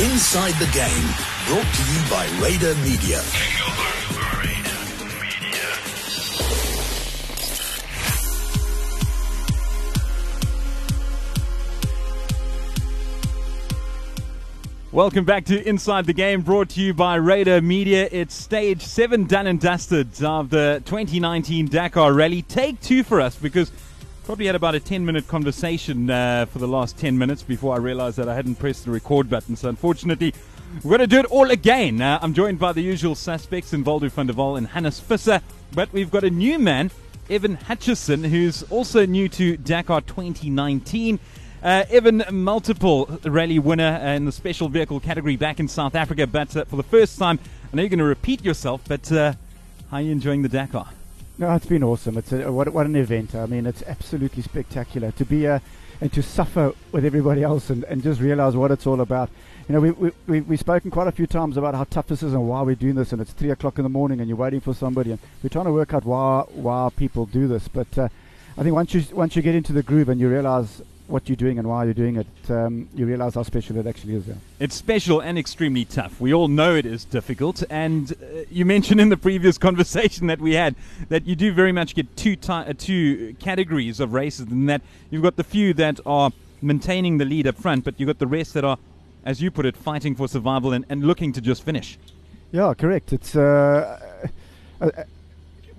Inside the Game, brought to you by Raider Media. Welcome back to Inside the Game, brought to you by Raider Media. It's stage seven done and dusted of the 2019 Dakar Rally. Take two for us because probably had about a 10 minute conversation uh, for the last 10 minutes before I realized that I hadn't pressed the record button. So unfortunately, we're going to do it all again. Uh, I'm joined by the usual suspects, in Invaldo van der Wal and Hannes Visser, but we've got a new man, Evan Hutchison, who's also new to Dakar 2019. Uh, Evan, multiple rally winner in the special vehicle category back in South Africa, but uh, for the first time, I know you're going to repeat yourself, but uh, how are you enjoying the Dakar? No, it's been awesome. It's a, what, what an event. I mean, it's absolutely spectacular to be a and to suffer with everybody else and, and just realize what it's all about. You know, we, we, we, we've spoken quite a few times about how tough this is and why we're doing this, and it's 3 o'clock in the morning and you're waiting for somebody, and we're trying to work out why, why people do this. But uh, I think once you, once you get into the groove and you realize what you're doing and why you're doing it, um, you realize how special it actually is. Yeah. It's special and extremely tough. We all know it is difficult. And uh, you mentioned in the previous conversation that we had that you do very much get two, ti- uh, two categories of races, and that you've got the few that are maintaining the lead up front, but you've got the rest that are, as you put it, fighting for survival and, and looking to just finish. Yeah, correct. It's. Uh, uh,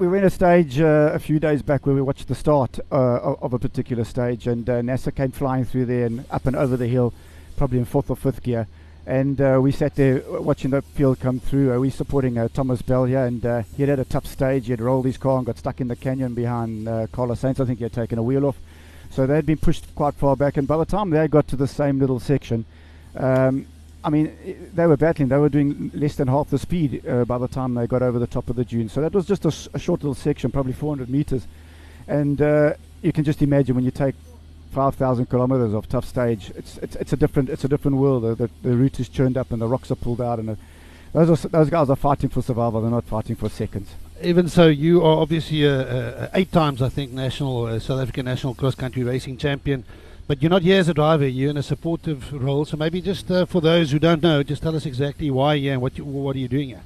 we were in a stage uh, a few days back where we watched the start uh, of a particular stage, and uh, Nasser came flying through there and up and over the hill, probably in fourth or fifth gear. And uh, we sat there watching the field come through. Uh, we supporting uh, Thomas Bell here, and he had had a tough stage. He had rolled his car and got stuck in the canyon behind Carlos Sainz. I think he had taken a wheel off. So they had been pushed quite far back, and by the time they got to the same little section, um, I mean, they were battling. They were doing less than half the speed uh, by the time they got over the top of the dune. So that was just a, short little section, probably 400 meters. And uh, you can just imagine when you take 5,000 kilometers of tough stage, it's, it's, it's a different it's a different world. The, the, the, route is churned up and the rocks are pulled out, and those are, those guys are fighting for survival. They're not fighting for seconds. Even so, you are obviously a, a eight times, I think, national uh, South African national cross country racing champion. But you're not here as a driver, you're in a supportive role. So maybe just uh, for those who don't know, just tell us exactly why you're and what, you, what are you doing here?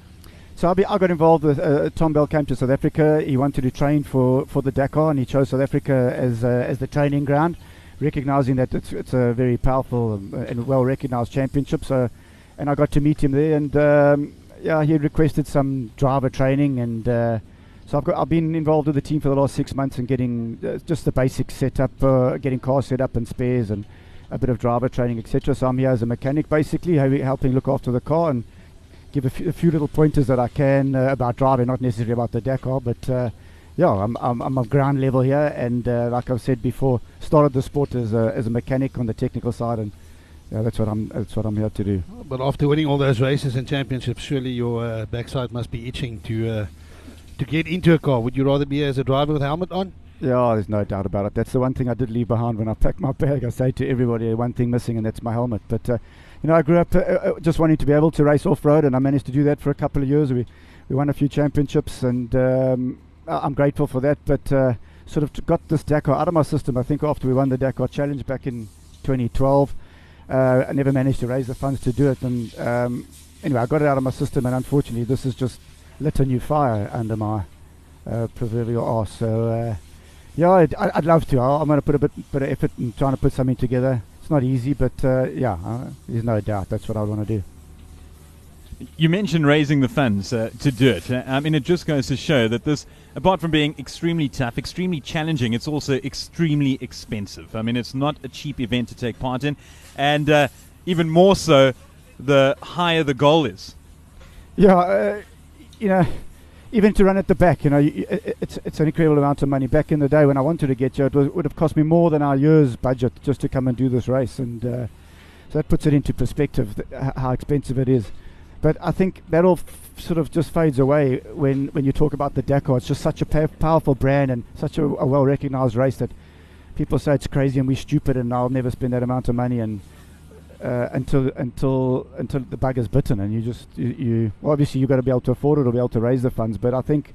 So be, I got involved with uh, Tom Bell came to South Africa. He wanted to train for, for the Dakar, and he chose South Africa as uh, as the training ground, recognizing that it's, it's a very powerful and well recognized championship. So, and I got to meet him there, and um, yeah, he requested some driver training, and uh, so I've got I've been involved with the team for the last six months and getting uh, just the basic setup, uh, getting cars set up and spares and a bit of driver training, etc. So I'm here as a mechanic, basically helping look after the car and give a, f- a few little pointers that I can uh, about driving, not necessarily about the Dakar, but uh, yeah, I'm I'm, I'm a ground level here, and uh, like I've said before, started the sport as a, as a mechanic on the technical side and. Yeah, that's what I'm. That's what I'm here to do. But after winning all those races and championships, surely your uh, backside must be itching to to get into a car? Would you rather be as a driver with a helmet on? Yeah, there's no doubt about it. That's the one thing I did leave behind when I packed my bag. I say to everybody, one thing missing, and that's my helmet. But uh, you know, I grew up uh, uh, just wanting to be able to race off road, and I managed to do that for a couple of years. We we won a few championships, and um, I'm grateful for that. But uh, sort of got this Dakar out of my system. I think after we won the Dakar Challenge back in 2012, uh, I never managed to raise the funds to do it. And um, anyway, I got it out of my system, and unfortunately, this is just lit a new fire under my uh, proverbial arse. So, uh, yeah, I'd, I'd, love to. I'm going to put a bit, bit of effort in trying to put something together. It's not easy, but uh, yeah, uh, there's no doubt that's what I want to do. You mentioned raising the funds uh, to do it. Uh, I mean, it just goes to show that this, apart from being extremely tough, extremely challenging, it's also extremely expensive. I mean, it's not a cheap event to take part in, and even more so, the higher the goal is. Yeah, you know, even to run at the back, you know, it's it's an incredible amount of money. Back in the day when I wanted to get you, it, was, would have cost me more than our year's budget just to come and do this race, and uh, so that puts it into perspective how expensive it is. But I think that all sort of just fades away when, when you talk about the Dakar. It's just such a powerful brand and such a, a well recognized race that people say it's crazy and we're stupid and I'll never spend that amount of money and uh, until until until the bug is bitten, and you just you, you well, obviously you've got to be able to afford it or be able to raise the funds. But I think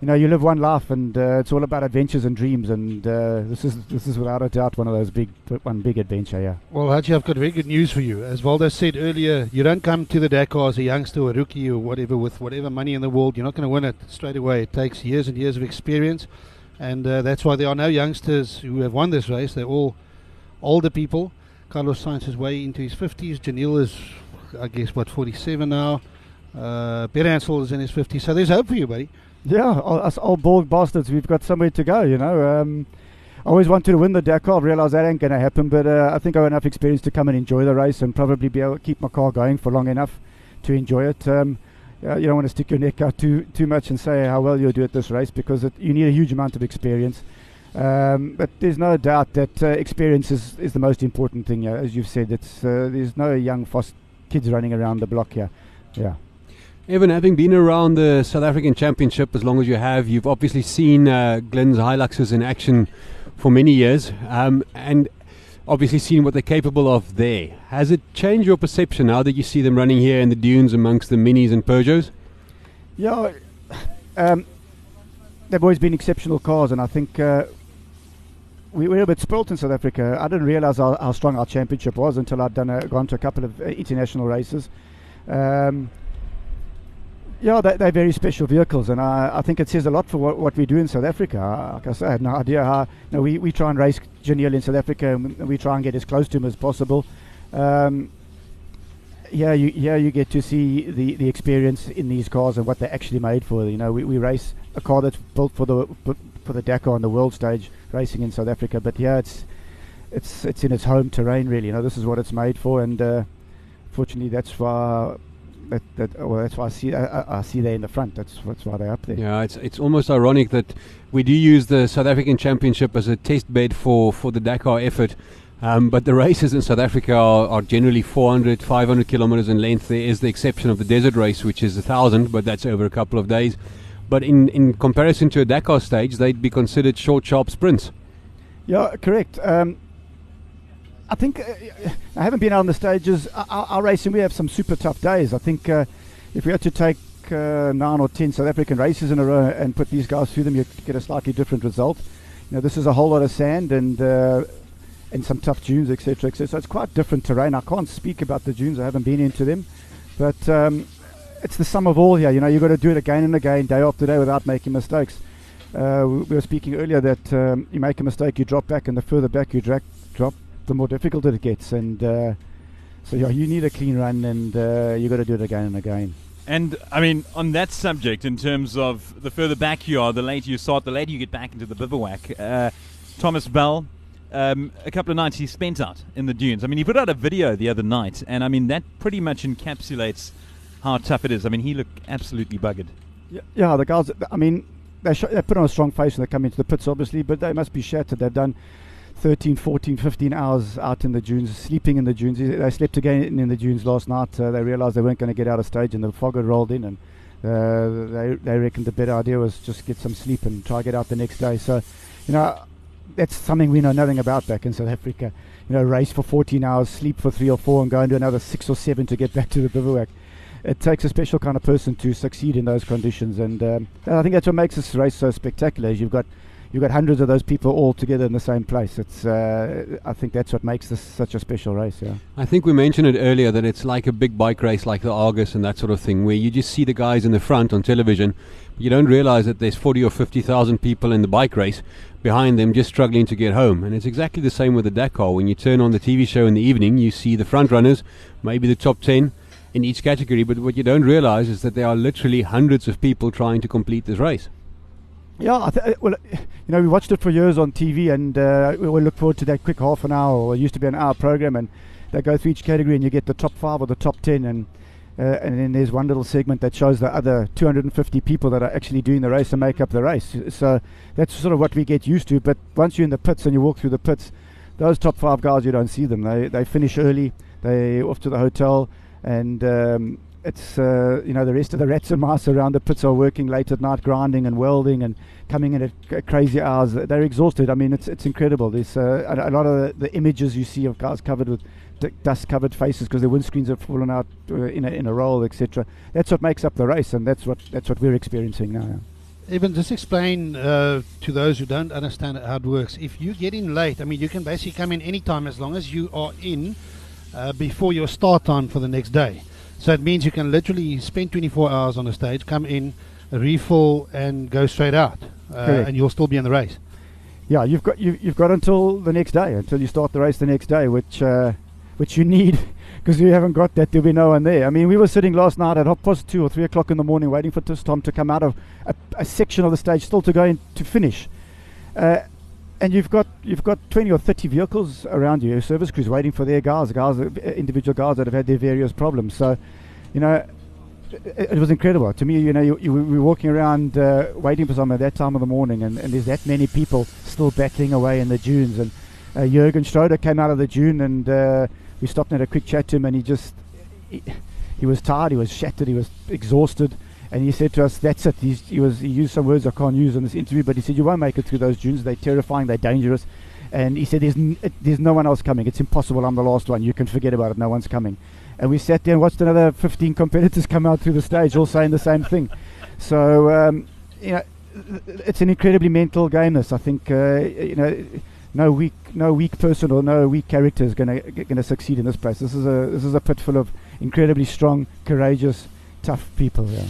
you know, you live one life, and uh, it's all about adventures and dreams. And uh, this is this is without a doubt one of those big one big adventure. Yeah. Well, Haji, I've got very good news for you. As Waldo said earlier, you don't come to the Dakar as a youngster or a rookie or whatever with whatever money in the world. You're not going to win it straight away. It takes years and years of experience, and uh, that's why there are no youngsters who have won this race. They're all older people. Carlos Sainz is way into his 50s. Giniel is, I guess, what 47 now. Uh, Ben Ansel is in his 50s. So there's hope for you, buddy. Yeah, us old bald bastards, we've got somewhere to go, you know. Um, I always wanted to win the Dakar. Realised that ain't going to happen, but uh, I think I have enough experience to come and enjoy the race and probably be able to keep my car going for long enough to enjoy it. Um, uh, you don't want to stick your neck out too too much and say how well you'll do at this race because it, you need a huge amount of experience. Um, but there's no doubt that uh, experience is, is the most important thing. As you've said, it's uh, there's no young fast kids running around the block here. Yeah. Evan, having been around the South African Championship as long as you have, you've obviously seen uh, Glyn's Hiluxes in action for many years, um, and obviously seen what they're capable of there. Has it changed your perception now that you see them running here in the dunes amongst the Minis and Peugeots? Yeah, um, they've always been exceptional cars, and I think uh, we were a bit spoilt in South Africa. I didn't realise how, how, strong our championship was until I'd done a, gone to a couple of international races. Um, yeah, they, are very special vehicles, and I, I, think it says a lot for what, what we do in South Africa. Like I said, I had no idea how. You know, we, we try and race Giniel in South Africa, and we try and get as close to him as possible. Um, yeah, you yeah you get to see the, the experience in these cars and what they're actually made for. You know, we, we race a car that's built for the for the Dakar on the world stage, racing in South Africa. But yeah, it's it's it's in its home terrain, really. You know, this is what it's made for, and uh, fortunately, that's why that, that well, that's why I see I, I, see there in the front. That's that's why they're up there. Yeah, it's it's almost ironic that we do use the South African Championship as a test bed for for the Dakar effort. Um, but the races in South Africa are, are, generally 400, 500 kilometers in length. There is the exception of the desert race, which is a thousand, but that's over a couple of days. But in, in comparison to a Dakar stage, they'd be considered short, sharp sprints. Yeah, correct. Um, I think uh, I haven't been out on the stages. Our, our, racing, we have some super tough days. I think uh, if we had to take uh, nine or ten South African races in a row and put these guys through them, you'd get a slightly different result. You know, this is a whole lot of sand and uh, and some tough dunes, etc., etc. So it's quite different terrain. I can't speak about the dunes. I haven't been into them, but um, it's the sum of all here. You know, you've got to do it again and again, day after day, without making mistakes. Uh, we were speaking earlier that um, you make a mistake, you drop back, and the further back you drag, drop, the more difficult it gets. And uh, so yeah, you need a clean run, and uh, you got to do it again and again. And I mean, on that subject, in terms of the further back you are, the later you start, the later you get back into the bivouac. Uh, Thomas Bell, um, a couple of nights he spent out in the dunes. I mean, he put out a video the other night, and I mean that pretty much encapsulates how tough it is. I mean, he looked absolutely buggered. Yeah, yeah the guys. I mean, they, sh- they put on a strong face when they come into the pits, obviously, but they must be shattered. They've done 13, 14, 15 hours out in the dunes, sleeping in the dunes. They slept again in the dunes last night. Uh, they realised they weren't going to get out of stage, and the fog had rolled in, and uh, they they reckoned the better idea was just get some sleep and try get out the next day. So, you know, that's something we know nothing about back in South Africa. You know, race for 14 hours, sleep for three or four, and go do another six or seven to get back to the bivouac. It takes a special kind of person to succeed in those conditions, and, um, I think that's what makes this race so spectacular. Is you've got you've got hundreds of those people all together in the same place. It's uh, I think that's what makes this such a special race. Yeah. I think we mentioned it earlier that it's like a big bike race, like the Argus and that sort of thing, where you just see the guys in the front on television, but you don't realize that there's forty or fifty thousand people in the bike race behind them just struggling to get home. And it's exactly the same with the Dakar. When you turn on the TV show in the evening, you see the front runners, maybe the top ten in each category, but what you don't realize is that there are literally hundreds of people trying to complete this race. Yeah, th- well, you know, we watched it for years on TV, and uh, we will look forward to that quick half an hour, or it used to be an hour program, and they go through each category, and you get the top five or the top ten, and uh, and then there's one little segment that shows the other 250 people that are actually doing the race and make up the race. So that's sort of what we get used to. But once you're in the pits and you walk through the pits, those top five guys, you don't see them. They they finish early. They off to the hotel, and um, it's uh, you know the rest of the rats and mice around the pits are working late at night, grinding and welding and coming in at crazy hours. They're exhausted. I mean, it's it's incredible. There's uh, a, a, lot of the, the, images you see of guys covered with dust-covered faces because their windscreens have fallen out uh, in a in a roll, etc. That's what makes up the race, and that's what that's what we're experiencing now. Even just explain uh, to those who don't understand how it works. If you get in late, I mean, you can basically come in any time as long as you are in uh, before your start time for the next day. So it means you can literally spend 24 hours on the stage, come in, refill, and go straight out, uh, and you'll still be in the race. Yeah, you've got you, you've got until the next day, until you start the race the next day, which uh, which you need because you haven't got that. There'll be no one there. I mean, we were sitting last night at half past two or three o'clock in the morning, waiting for Tom to come out of a, a, section of the stage, still to go in to finish. Uh, and you've got you've got 20 or 30 vehicles around you, service crews waiting for their guys, guys, uh, individual guys that have had their various problems. So, you know, it, it was incredible to me. You know, you, you were walking around uh, waiting for someone at that time of the morning, and, and, there's that many people still battling away in the dunes. And uh, Jürgen Schroeder came out of the dune, and uh, we stopped and had a quick chat to him, and he just he, he was tired, he was shattered, he was exhausted and he said to us, "That's it." He's, he was he used some words I can't use in this interview, but he said, "You won't make it through those dunes. They're terrifying. They're dangerous." And he said, "There's n- it, there's no one else coming. It's impossible. I'm the last one. You can forget about it. No one's coming." And we sat there and watched another 15 competitors come out through the stage, all saying the same thing. So um, you know, it's an incredibly mental game. This, I think, uh, you know, no weak no weak person or no weak character is going to going to succeed in this place. This is a this is a pit full of incredibly strong, courageous, tough people. Yeah.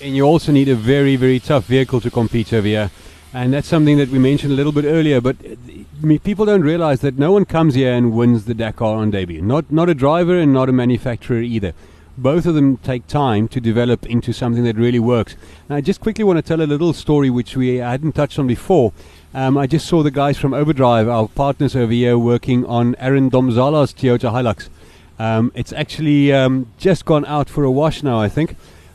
And you also need a very, very tough vehicle to compete over here. And that's something that we mentioned a little bit earlier. But uh, people don't realize that no one comes here and wins the Dakar on debut. Not, not a driver and not a manufacturer either. Both of them take time to develop into something that really works. And I just quickly want to tell a little story which we hadn't touched on before. Um, I just saw the guys from Overdrive, our partners over here, working on Aron Domżała's Toyota Hilux. Um, it's actually um, just gone out for a wash now, I think.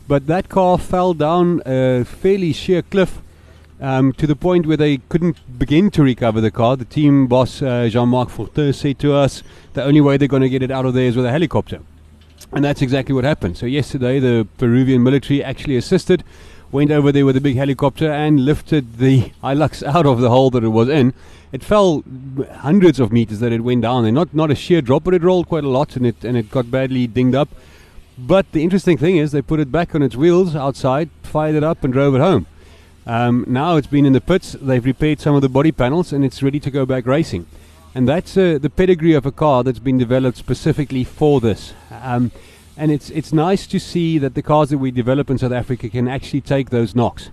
But that car fell down a fairly sheer cliff um, to the point where they couldn't begin to recover the car. The team boss, uh, Jean Marc Fortin, said to us the only way they're going to get it out of there is with a helicopter. And that's exactly what happened. So, yesterday, the Peruvian military actually assisted, went over there with a big helicopter, and lifted the Hilux out of the hole that it was in. It fell hundreds of meters that it went down there. Not, not a sheer drop, but it rolled quite a lot and it, and it got badly dinged up. But the interesting thing is, they put it back on its wheels outside, fired it up, and drove it home. Um, now it's been in the pits. They've repaired some of the body panels, and it's ready to go back racing. And that's uh, the pedigree of a car that's been developed specifically for this. Um, and it's it's nice to see that the cars that we develop in South Africa can actually take those knocks.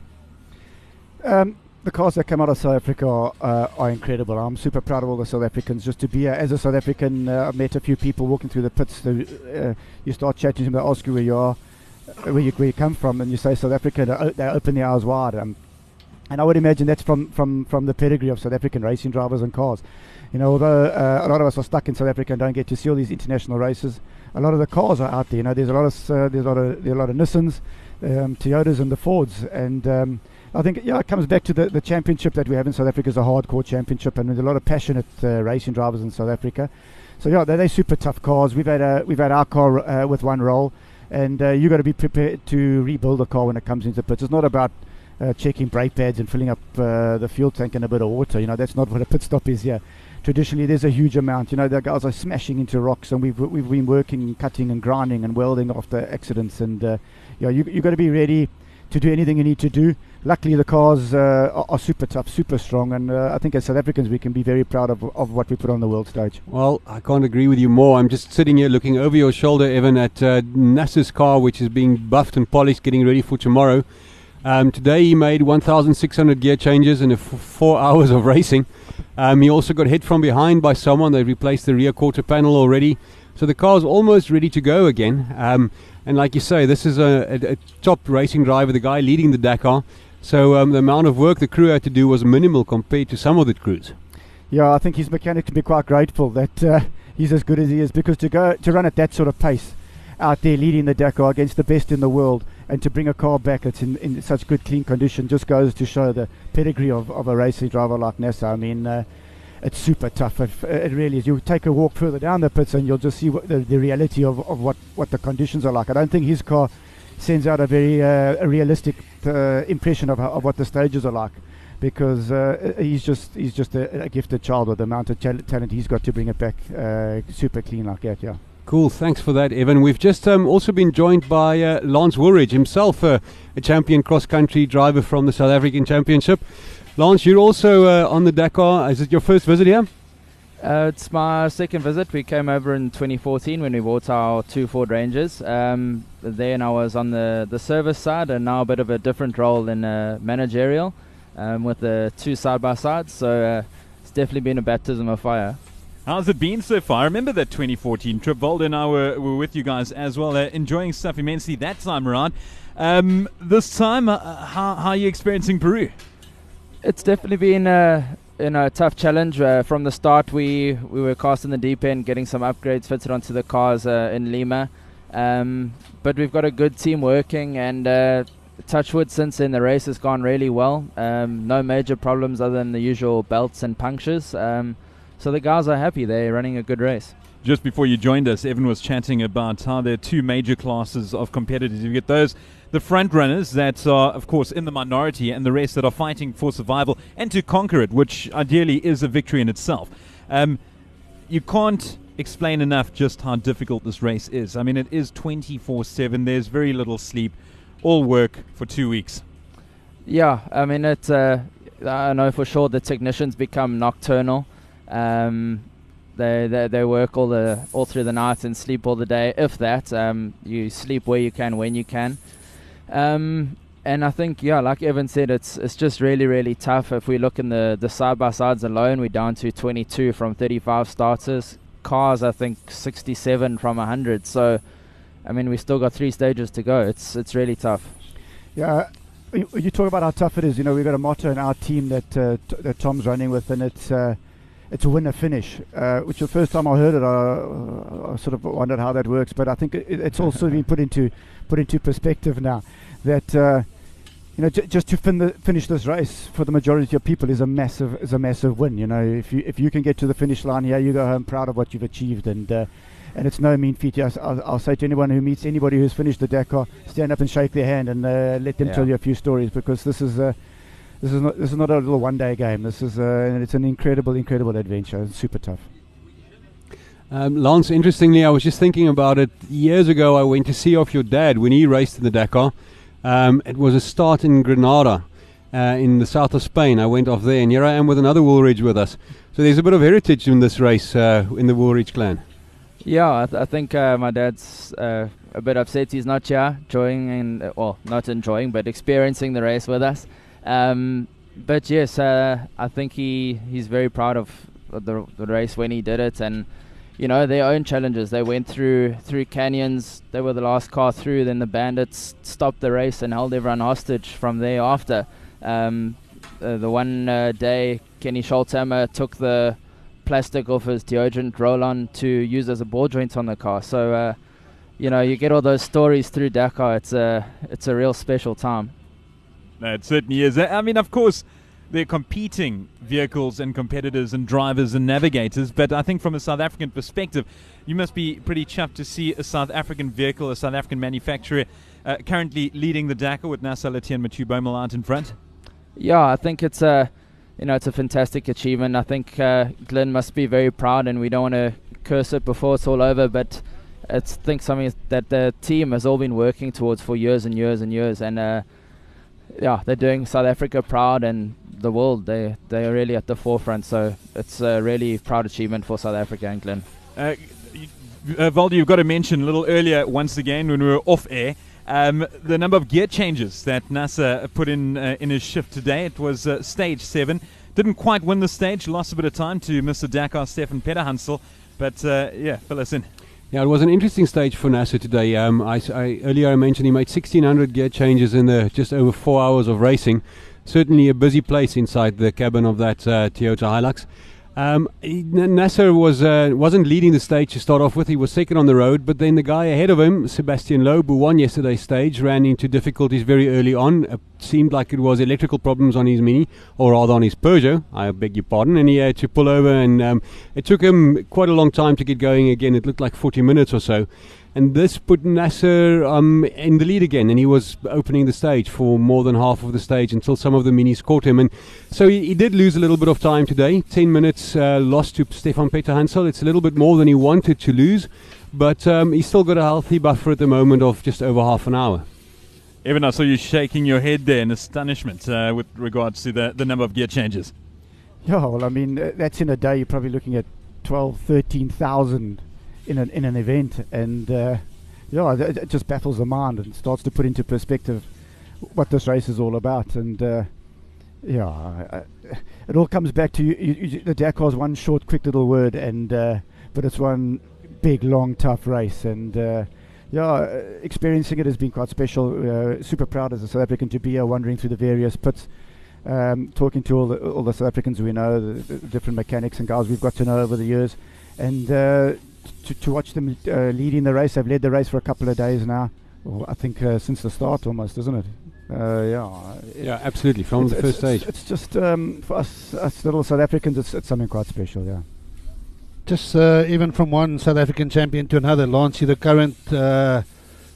Um, the cars that come out of South Africa are, uh, are, incredible. I'm super proud of all the South Africans. Just to be here as a South African, uh, I've met a few people walking through the pits. uh, you start chatting to them, they ask you where you are, uh, where you, where you come from, and you say South Africa. They, they open their eyes wide. Um, and I would imagine that's from, from, from the pedigree of South African racing drivers and cars. You know, although uh, a lot of us are stuck in South Africa and don't get to see all these international races, a lot of the cars are out there. You know, there's a lot of uh, there's a lot of there are a lot of Nissans, um, Toyotas, and the Fords, and um, I think yeah, it comes back to the, the championship that we have in South Africa is a hardcore championship, and there's a lot of passionate uh, racing drivers in South Africa. So yeah, they're, they're super tough cars. We've had a, we've had our car uh, with one roll, and uh, you got to be prepared to rebuild the car when it comes into pits. It's not about uh, checking brake pads and filling up uh, the fuel tank and a bit of water. You know, that's not what a pit stop is here. Traditionally, there's a huge amount. You know, the guys are smashing into rocks, and we've we've been working, cutting and grinding and welding after accidents. And uh, yeah, you you got to be ready to do anything you need to do. Luckily, the cars uh, are, super tough, super strong, and uh, I think as South Africans, we can be very proud of, of what we put on the world stage. Well, I can't agree with you more. I'm just sitting here looking over your shoulder, Evan, at uh, Nasser's car, which is being buffed and polished, getting ready for tomorrow. Um, today, he made 1,600 gear changes in f- four hours of racing. Um, he also got hit from behind by someone. They replaced the rear quarter panel already. So the car's almost ready to go again. Um, and like you say, this is a, a, a, top racing driver, the guy leading the Dakar. So um, the amount of work the crew had to do was minimal compared to some of the crews. Yeah, I think his mechanic can be quite grateful that uh, he's as good as he is because to go to run at that sort of pace out there leading the Dakar against the best in the world and to bring a car back that's in, in such good clean condition just goes to show the pedigree of, of a racing driver like Nasser. I mean, uh, it's super tough. It, it, really is. You take a walk further down the pits and you'll just see the, the, reality of, of what, what the conditions are like. I don't think his car sends out a very uh, a realistic uh, impression of, of what the stages are like because uh, he's just he's just a, a, gifted child with the amount of talent he's got to bring it back uh, super clean like that. Yeah. Cool, thanks for that, Evan. We've just um, also been joined by uh, Lance Woolridge, himself uh, a champion cross country driver from the South African Championship. Lance, you're also on the Dakar. Is it your first visit here? Uh, it's my second visit. We came over in 2014 when we bought our two Ford Rangers. Um, then I was on the, the service side and now a bit of a different role in uh, managerial um, with the two side by sides. So uh, it's definitely been a baptism of fire. How's it been so far? I remember that 2014 trip. Volda and I were, were with you guys as well, uh, enjoying stuff immensely that time around. Um, this time, uh, how, how are you experiencing Peru? It's definitely been a, you know, a tough challenge. Uh, from the start, we, we were cast in the deep end, getting some upgrades fitted onto the cars uh, in Lima. Um, but we've got a good team working, and uh, touchwood since then, the race has gone really well. Um, no major problems other than the usual belts and punctures. Um, so the guys are happy. They're running a good race. Just before you joined us, Evan was chatting about how there are two major classes of competitors. You get those, the front runners that are, of course, in the minority, and the rest that are fighting for survival and to conquer it, which ideally is a victory in itself. Um, you can't explain enough just how difficult this race is. I mean, it is 24 7, there's very little sleep, all work for two weeks. Yeah, I mean, it, uh, I know for sure the technicians become nocturnal. Um, they, they they work all the all through the night and sleep all the day. If that, um, you sleep where you can when you can. Um, and I think yeah, like Evan said, it's it's just really really tough. If we look in the the side by sides alone, we're down to 22 from 35 starters. Cars, I think 67 from 100. So, I mean, we still got three stages to go. It's it's really tough. Yeah, you, you talk about how tough it is. You know, we've got a motto in our team that uh, t- that Tom's running with, and it's. Uh, it's a winner finish, uh, which the first time I heard it, I, I, sort of wondered how that works. But I think it, it's also been put into put into perspective now that uh, you know j- just to fin the, finish this race for the majority of people is a massive is a massive win. You know, if you if you can get to the finish line here, you go home proud of what you've achieved, and uh, and it's no mean feat. I'll, I'll, I'll, say to anyone who meets anybody who's finished the Dakar, stand up and shake their hand and uh, let them Yeah. tell you a few stories because this is. This is not this is not a little one day game. This is uh, and it's an incredible, incredible adventure. It's super tough. Um, Lance, interestingly, I was just thinking about it. Years ago, I went to see off your dad when he raced in the Dakar. Um, it was a start in Granada, uh, in the south of Spain. I went off there, and here I am with another Woolridge with us. So there's a bit of heritage in this race uh, in the Woolridge clan. Yeah, I, th- I think uh, my dad's uh, a bit upset he's not here, enjoying and uh, well, not enjoying, but experiencing the race with us. Um, but yes, uh, I think he he's very proud of the, the race when he did it, and you know their own challenges. They went through through canyons. They were the last car through. Then the bandits stopped the race and held everyone hostage from there after. Um, uh, the one uh, day, Kenny Scholzhammer took the plastic off his deodorant roll-on to use as a ball joint on the car. So, uh, you know, you get all those stories through Dakar. It's a it's a real special time. No, it certainly is. I mean, of course, they're competing vehicles and competitors and drivers and navigators, but I think from a South African perspective, you must be pretty chuffed to see a South African vehicle, a South African manufacturer, uh, currently leading the Dakar with Lati and Mathieu Baumel out in front. Yeah, I think it's a you know it's a fantastic achievement. I think uh, Glyn must be very proud, and we don't want to curse it before it's all over, but it's I think something that the team has all been working towards for years and years and years, and uh, yeah, they're doing South Africa proud and the world. They they are really at the forefront, so it's a really proud achievement for South Africa and Glyn. Uh, uh, Valdi, you've got to mention a little earlier, once again, when we were off air, um, the number of gear changes that Nasser put in uh, in his shift today. It was uh, stage seven. Didn't quite win the stage, lost a bit of time to Mr. Dakar, Stéphane Peterhansel. But uh, yeah, fill us in. Yeah, it was an interesting stage for Nasser today. Um, I, I- earlier I mentioned he made 1,600 gear changes in the just over four hours of racing. Certainly a busy place inside the cabin of that uh, Toyota Hilux. Um, Nasser was uh, wasn't leading the stage to start off with. He was second on the road, but then the guy ahead of him, Sébastien Loeb, who won yesterday's stage, ran into difficulties very early on. It seemed like it was electrical problems on his Mini, or rather on his Peugeot. I beg your pardon, and he had to pull over, and um, it took him quite a long time to get going again. It looked like 40 minutes or so. And this put Nasser um, in the lead again, and he was opening the stage for more than half of the stage until some of the minis caught him. And so he, he did lose a little bit of time today. 10 minutes uh, lost to Stéphane Peterhansel. It's a little bit more than he wanted to lose. but um, he's still got a healthy buffer at the moment of just over half an hour. Evan, I saw you shaking your head there in astonishment uh, with regards to the, the number of gear changes. Yeah, well, I mean, uh, that's in a day. You're probably looking at 12, 13,000 in an in an event, and uh, yeah, it, it, just baffles the mind and starts to put into perspective what this race is all about. And uh, yeah, I, I, it all comes back to you, you, you, the Dakar is one short, quick little word, and uh, but it's one big, long, tough race, and uh, yeah, experiencing it has been quite special. Uh, super proud as a South African to be here, wandering through the various pits, um, talking to all the all the South Africans we know, the, the, different mechanics and guys we've got to know over the years, and uh, to, to watch them uh, leading the race. They've led the race for a couple of days now. Well, I think uh, since the start, almost, isn't it? Uh, yeah. Yeah, absolutely. From the first stage. It's, just um, for us, us little South Africans. It's, it's something quite special. Yeah just uh, even from one South African champion to another, Lance, the current uh,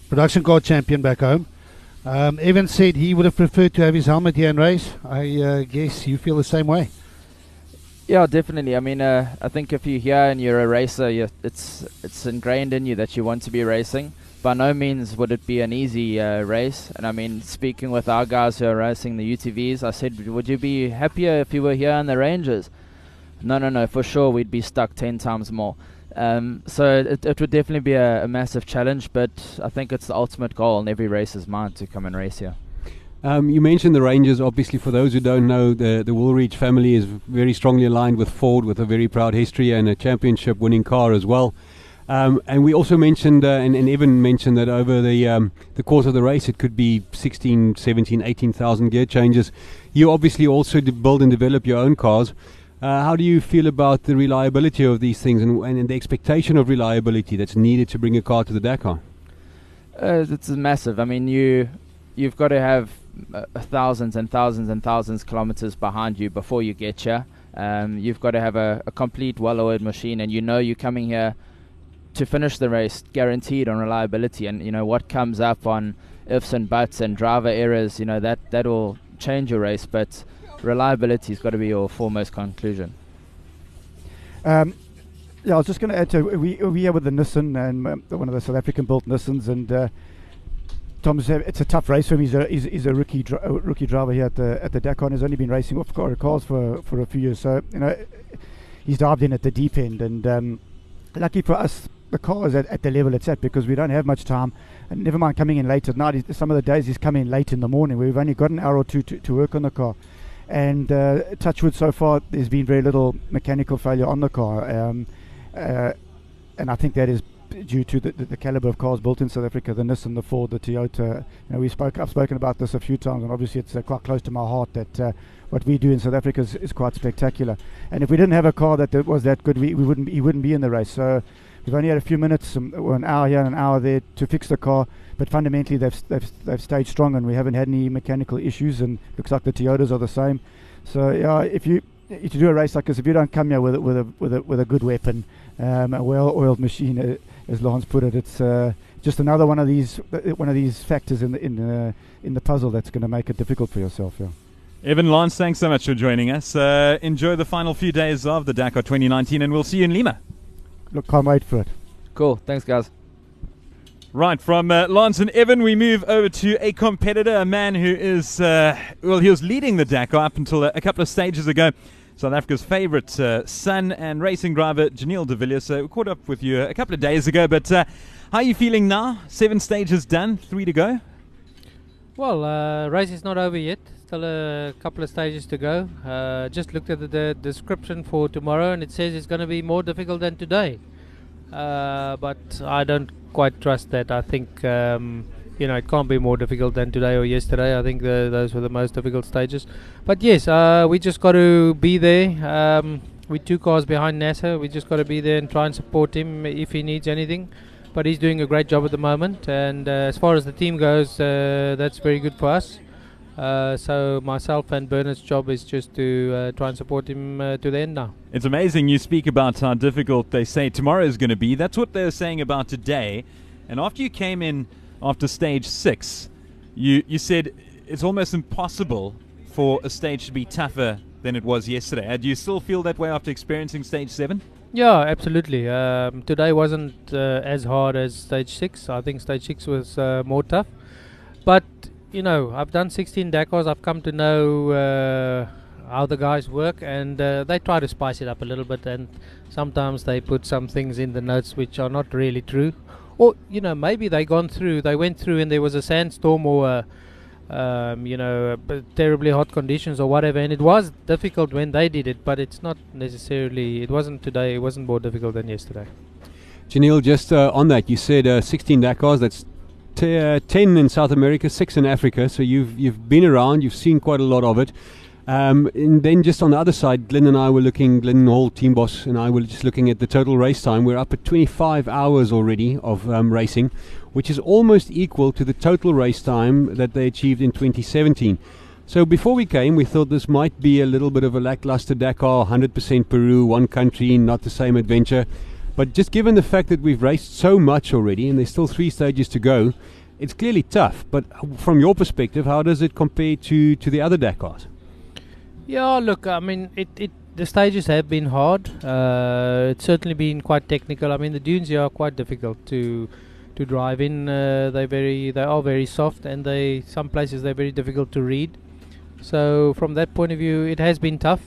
production car champion back home. Um, Evan said he would have preferred to have his helmet here in race. I uh, guess you feel the same way. Yeah, definitely. I mean, uh, I think if you're here and you're a racer, you're, it's it's ingrained in you that you want to be racing. By no means would it be an easy uh, race. And I mean, speaking with our guys who are racing the UTVs, I said, would you be happier if you were here in the Rangers? No, no, no. For sure, we'd be stuck ten times more. Um, so it, it would definitely be a, a, massive challenge, but I think it's the ultimate goal in every racer's mind to come and race here. Um, you mentioned the Rangers. Obviously, for those who don't know, the the Woolridge family is very strongly aligned with Ford, with a very proud history and a championship-winning car as well. Um, and we also mentioned, uh, and, and Evan mentioned that over the um, the course of the race, it could be 16, 17, 18,000 gear changes. You obviously also build and develop your own cars. Uh, how do you feel about the reliability of these things and, and, the expectation of reliability that's needed to bring a car to the Dakar? Uh, it's massive. I mean, you you've got to have thousands and thousands and thousands kilometers behind you before you get here. Um, you've got to have a, a complete well-oiled machine, and you know you're coming here to finish the race guaranteed on reliability. And you know what comes up on ifs and buts and driver errors. You know that that will change your race, but reliability has got to be your foremost conclusion. Um, yeah, I was just going to add to we we here with the Nissan and um, one of the South African built Nissans and. Uh, Tom's it's a tough race for him. He's a he's, he's a rookie dri- a rookie driver here at the at the Dakar. Has only been racing off car cars for for a few years. So you know, he's dived in at the deep end. And um, lucky for us, the car is at, at the level it's at because we don't have much time. And never mind coming in late at night. Some of the days he's coming in late in the morning. We've only got an hour or two to, to work on the car and uh, touchwood so far there's been very little mechanical failure on the car um, uh, and I think that is due to the, the, the, caliber of cars built in South Africa the Nissan the Ford the Toyota. You know we spoke I've spoken about this a few times and obviously it's uh, quite close to my heart that uh, what we do in South Africa is, is, quite spectacular. And if we didn't have a car that, that was that good we, we wouldn't he wouldn't be in the race. So we've only had a few minutes um, or an hour here and an hour there to fix the car but fundamentally they've, they've, they've stayed strong and we haven't had any mechanical issues and looks like the Toyotas are the same. So yeah, if you you do a race like this, if you don't come here with a, with a with a with a good weapon, um, a well-oiled machine, uh, as Lance put it, it's uh, just another one of these uh, one of these factors in the in the in the puzzle that's going to make it difficult for yourself. Yeah. Evan Lance, thanks so much for joining us. Uh, enjoy the final few days of the Dakar 2019, and we'll see you in Lima. Look, can't wait for it. Cool. Thanks, guys. Right, from uh, Lance and Evan, we move over to a competitor, a man who is, uh, well, he was leading the Dakar up until a, a couple of stages ago. South Africa's favourite uh, son and racing driver, Giniel de Villiers. So we caught up with you a couple of days ago, but uh, how are you feeling now? Seven stages done, three to go? Well, uh, race is not over yet. Still a couple of stages to go. Uh, just looked at the, the description for tomorrow, and it says it's going to be more difficult than today. Uh, but I don't quite trust that. I think um, you know it can't be more difficult than today or yesterday. I think the, those were the most difficult stages. But yes, uh, we just got to be there. Um, with two cars behind Nasser, we just got to be there and try and support him if he needs anything. But he's doing a great job at the moment, and uh, as far as the team goes, uh, that's very good for us. Uh, so myself and Bernhard's job is just to uh, try and support him uh, to the end now. It's amazing you speak about how difficult they say tomorrow is going to be. That's what they're saying about today. And after you came in after stage six, you you said it's almost impossible for a stage to be tougher than it was yesterday. Uh, do you still feel that way after experiencing stage seven? Yeah, absolutely. Um, today wasn't uh, as hard as stage six. I think stage six was uh, more tough. But you know, I've done 16 Dakars. I've come to know uh, how the guys work, and uh, they try to spice it up a little bit. And sometimes they put some things in the notes which are not really true, or you know, maybe they gone through, they went through, and there was a sandstorm or a um, you know, terribly hot conditions or whatever. And it was difficult when they did it, but it's not necessarily. It wasn't today. It wasn't more difficult than yesterday. Giniel, just uh, on that, you said uh, 16 Dakars. That's t- uh, 10 in South America, six in Africa. So you've you've been around. You've seen quite a lot of it. Um, and then just on the other side, Glyn and I were looking, Glyn Hall, team boss, and I were just looking at the total race time. We're up at 25 hours already of um, racing, which is almost equal to the total race time that they achieved in 2017. So before we came, we thought this might be a little bit of a lackluster Dakar, 100% Peru, one country, not the same adventure. But just given the fact that we've raced so much already, and there's still three stages to go, it's clearly tough. But from your perspective, how does it compare to, to the other Dakars? Yeah, look, I mean, it, it the stages have been hard. Uh, it's certainly been quite technical. I mean, the dunes here are quite difficult to to drive in. Uh, they very they are very soft, and they some places they're very difficult to read. So from that point of view, it has been tough.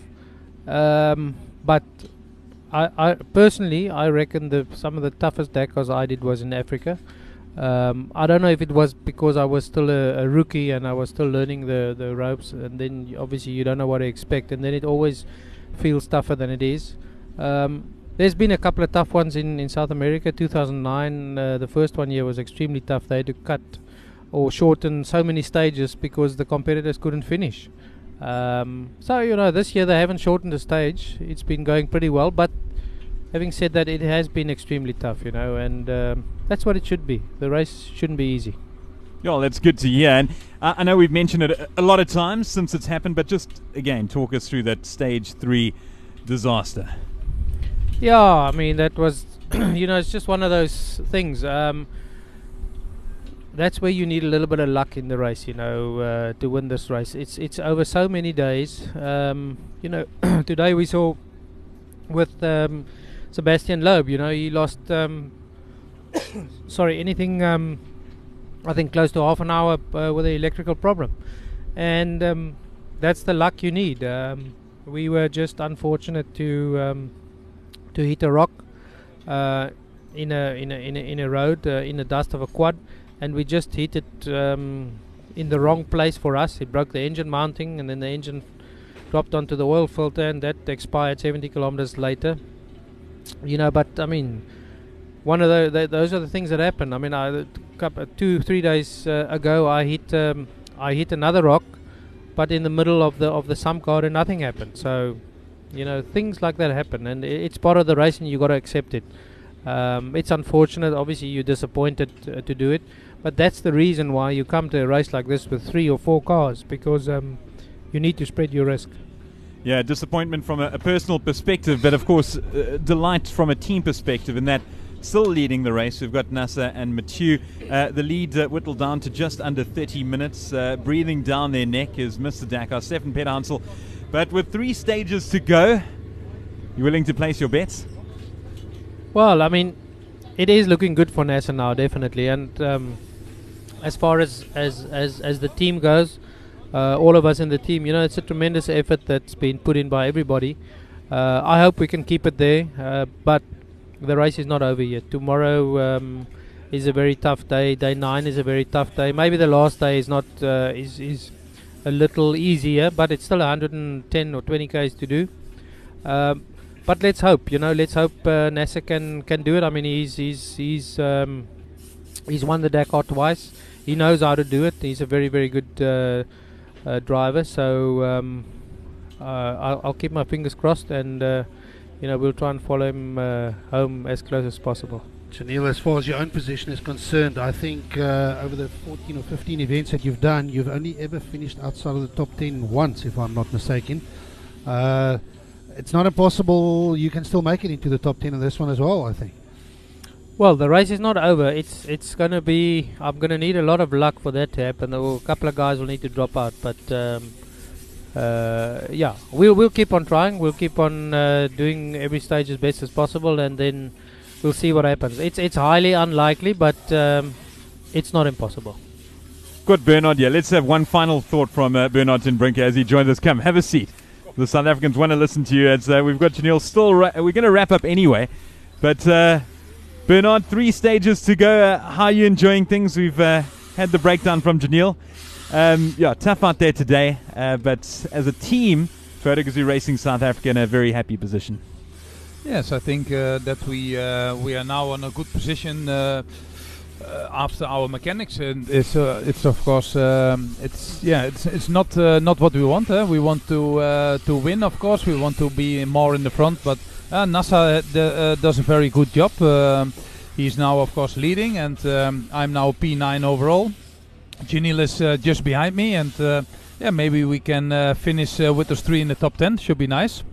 Um, but I, I personally, I reckon the some of the toughest Dakars I did was in Africa. Um, I don't know if it was because I was still a, a, rookie and I was still learning the, the ropes, and then obviously you don't know what to expect, and then it always feels tougher than it is. Um, there's been a couple of tough ones in, in South America. 2009, uh, the first one year was extremely tough. They had to cut or shorten so many stages because the competitors couldn't finish. Um, so you know, this year they haven't shortened the stage. It's been going pretty well, but having said that, it has been extremely tough, you know, and um, that's what it should be. The race shouldn't be easy. Yeah, that's good to hear. And uh, I know we've mentioned it a, lot of times since it's happened, but just again, talk us through that stage three disaster. Yeah, I mean that was, you know, it's just one of those things. Um, that's where you need a little bit of luck in the race, you know, uh, to win this race. It's it's over so many days. Um, you know, today we saw with um, Sébastien Loeb. You know, he lost. Um, sorry, anything. Um, I think close to half an hour uh, with an electrical problem, and um, that's the luck you need. Um, we were just unfortunate to um, to hit a rock uh, in a in a in a, in a road uh, in the dust of a quad, and we just hit it um, in the wrong place for us. It broke the engine mounting, and then the engine dropped onto the oil filter, and that expired 70 kilometers later you know, but I mean, one of the, the, those are the things that happen. I mean, I two three days uh, ago, I hit um, I hit another rock, but in the middle of the of the sump guard, nothing happened. So, you know, things like that happen, and it's part of the race, and you got to accept it. Um, it's unfortunate. Obviously, you're disappointed uh, to do it, but that's the reason why you come to a race like this with three or four cars because um, you need to spread your risk. Yeah, disappointment from a, a personal perspective, but of course, uh, delight from a team perspective in that still leading the race. We've got Nasser and Mathieu. Uh, the lead uh, whittled down to just under 30 minutes. Uh, breathing down their neck is Mr. Dakar, Stéphane Peterhansel. But with three stages to go, you willing to place your bets? Well, I mean, it is looking good for Nasser now, definitely. And um, as far as, as, as, as the team goes, uh, all of us in the team. You know, it's a tremendous effort that's been put in by everybody. Uh, I hope we can keep it there, uh, but the race is not over yet. Tomorrow um, is a very tough day. Day nine is a very tough day. Maybe the last day is not uh, is is a little easier, but it's still 110 or 20 k's to do. Um, but let's hope, you know, let's hope uh, Nasser can can do it. I mean, he's he's he's um, he's won the Dakar twice. He knows how to do it. He's a very very good uh, uh, driver. So um, uh, I'll, I'll, keep my fingers crossed, and uh, you know we'll try and follow him home as close as possible. Giniel, as far as your own position is concerned, I think uh, over the 14 or 15 events that you've done, you've only ever finished outside of the top 10 once, if I'm not mistaken. Uh, it's not impossible. You can still make it into the top 10 in this one as well, I think. Well, the race is not over. It's it's going to be. I'm going to need a lot of luck for that to happen. A couple of guys will need to drop out, but um, uh, yeah, we'll we'll keep on trying. We'll keep on uh, doing every stage as best as possible, and then we'll see what happens. It's it's highly unlikely, but um, it's not impossible. Good, Bernhard. Yeah, let's have one final thought from uh, Bernhard ten Brinke as he joins us. Come, have a seat. The South Africans want to listen to you. As uh, we've got Giniel still. Ra- we're going to wrap up anyway, but uh, Bernhard, three stages to go. Uh, how are you enjoying things? We've uh, had the breakdown from Giniel. Um, yeah, tough out there today, uh, but as a team, Toyota Gazoo Racing South Africa in a very happy position. Yes, I think uh, that we uh, we are now in a good position uh, after our mechanics, and it's it's of course um, it's yeah it's it's not not what we want. Eh? We want to to win, of course. We want to be more in the front, but uh, Nasser uh, uh, does a very good job. Um, he's now of course leading, and um, I'm now P9 overall. Giniel is uh, just behind me, and uh, yeah, maybe we can uh, finish uh, with those three in the top ten. Should be nice.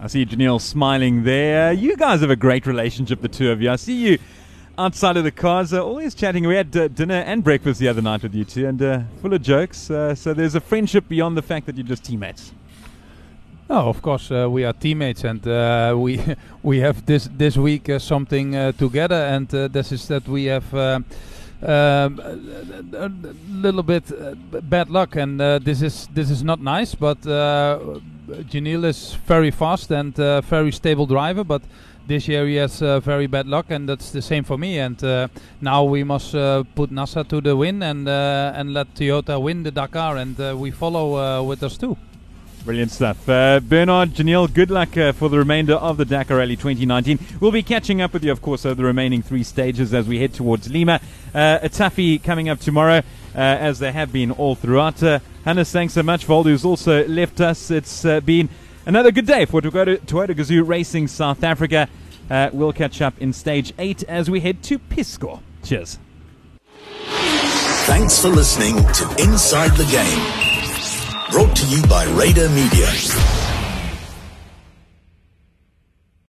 I see Giniel smiling there. You guys have a great relationship, the two of you. I see you outside of the cars, uh, always chatting. We had uh, dinner and breakfast the other night with you two, and uh, full of jokes. Uh, so there's a friendship beyond the fact that you're just teammates. Oh, of course, uh, we are teammates, and uh, we we have this this week uh, something uh, together, and uh, this is that we have uh, um, a, little bit bad luck, and this is this is not nice. But uh, Giniel is very fast and very stable driver, but this year he has very bad luck, and that's the same for me. And now we must put Nasser to the win and and let Toyota win the Dakar, and we follow with us too. Brilliant stuff. Uh, Bernhard, Giniel, good luck uh, for the remainder of the Dakar Rally 2019. We'll be catching up with you, of course, over the remaining three stages as we head towards Lima. Uh, a toughie coming up tomorrow, uh, as there have been all throughout. Uh, Hannes, thanks so much. Voldu's also left us. It's uh, been another good day for Toyota, Toyota Gazoo Racing South Africa. Uh, we'll catch up in stage eight as we head to Pisco. Cheers. Thanks for listening to Inside the Game. Brought to you by Radar Media.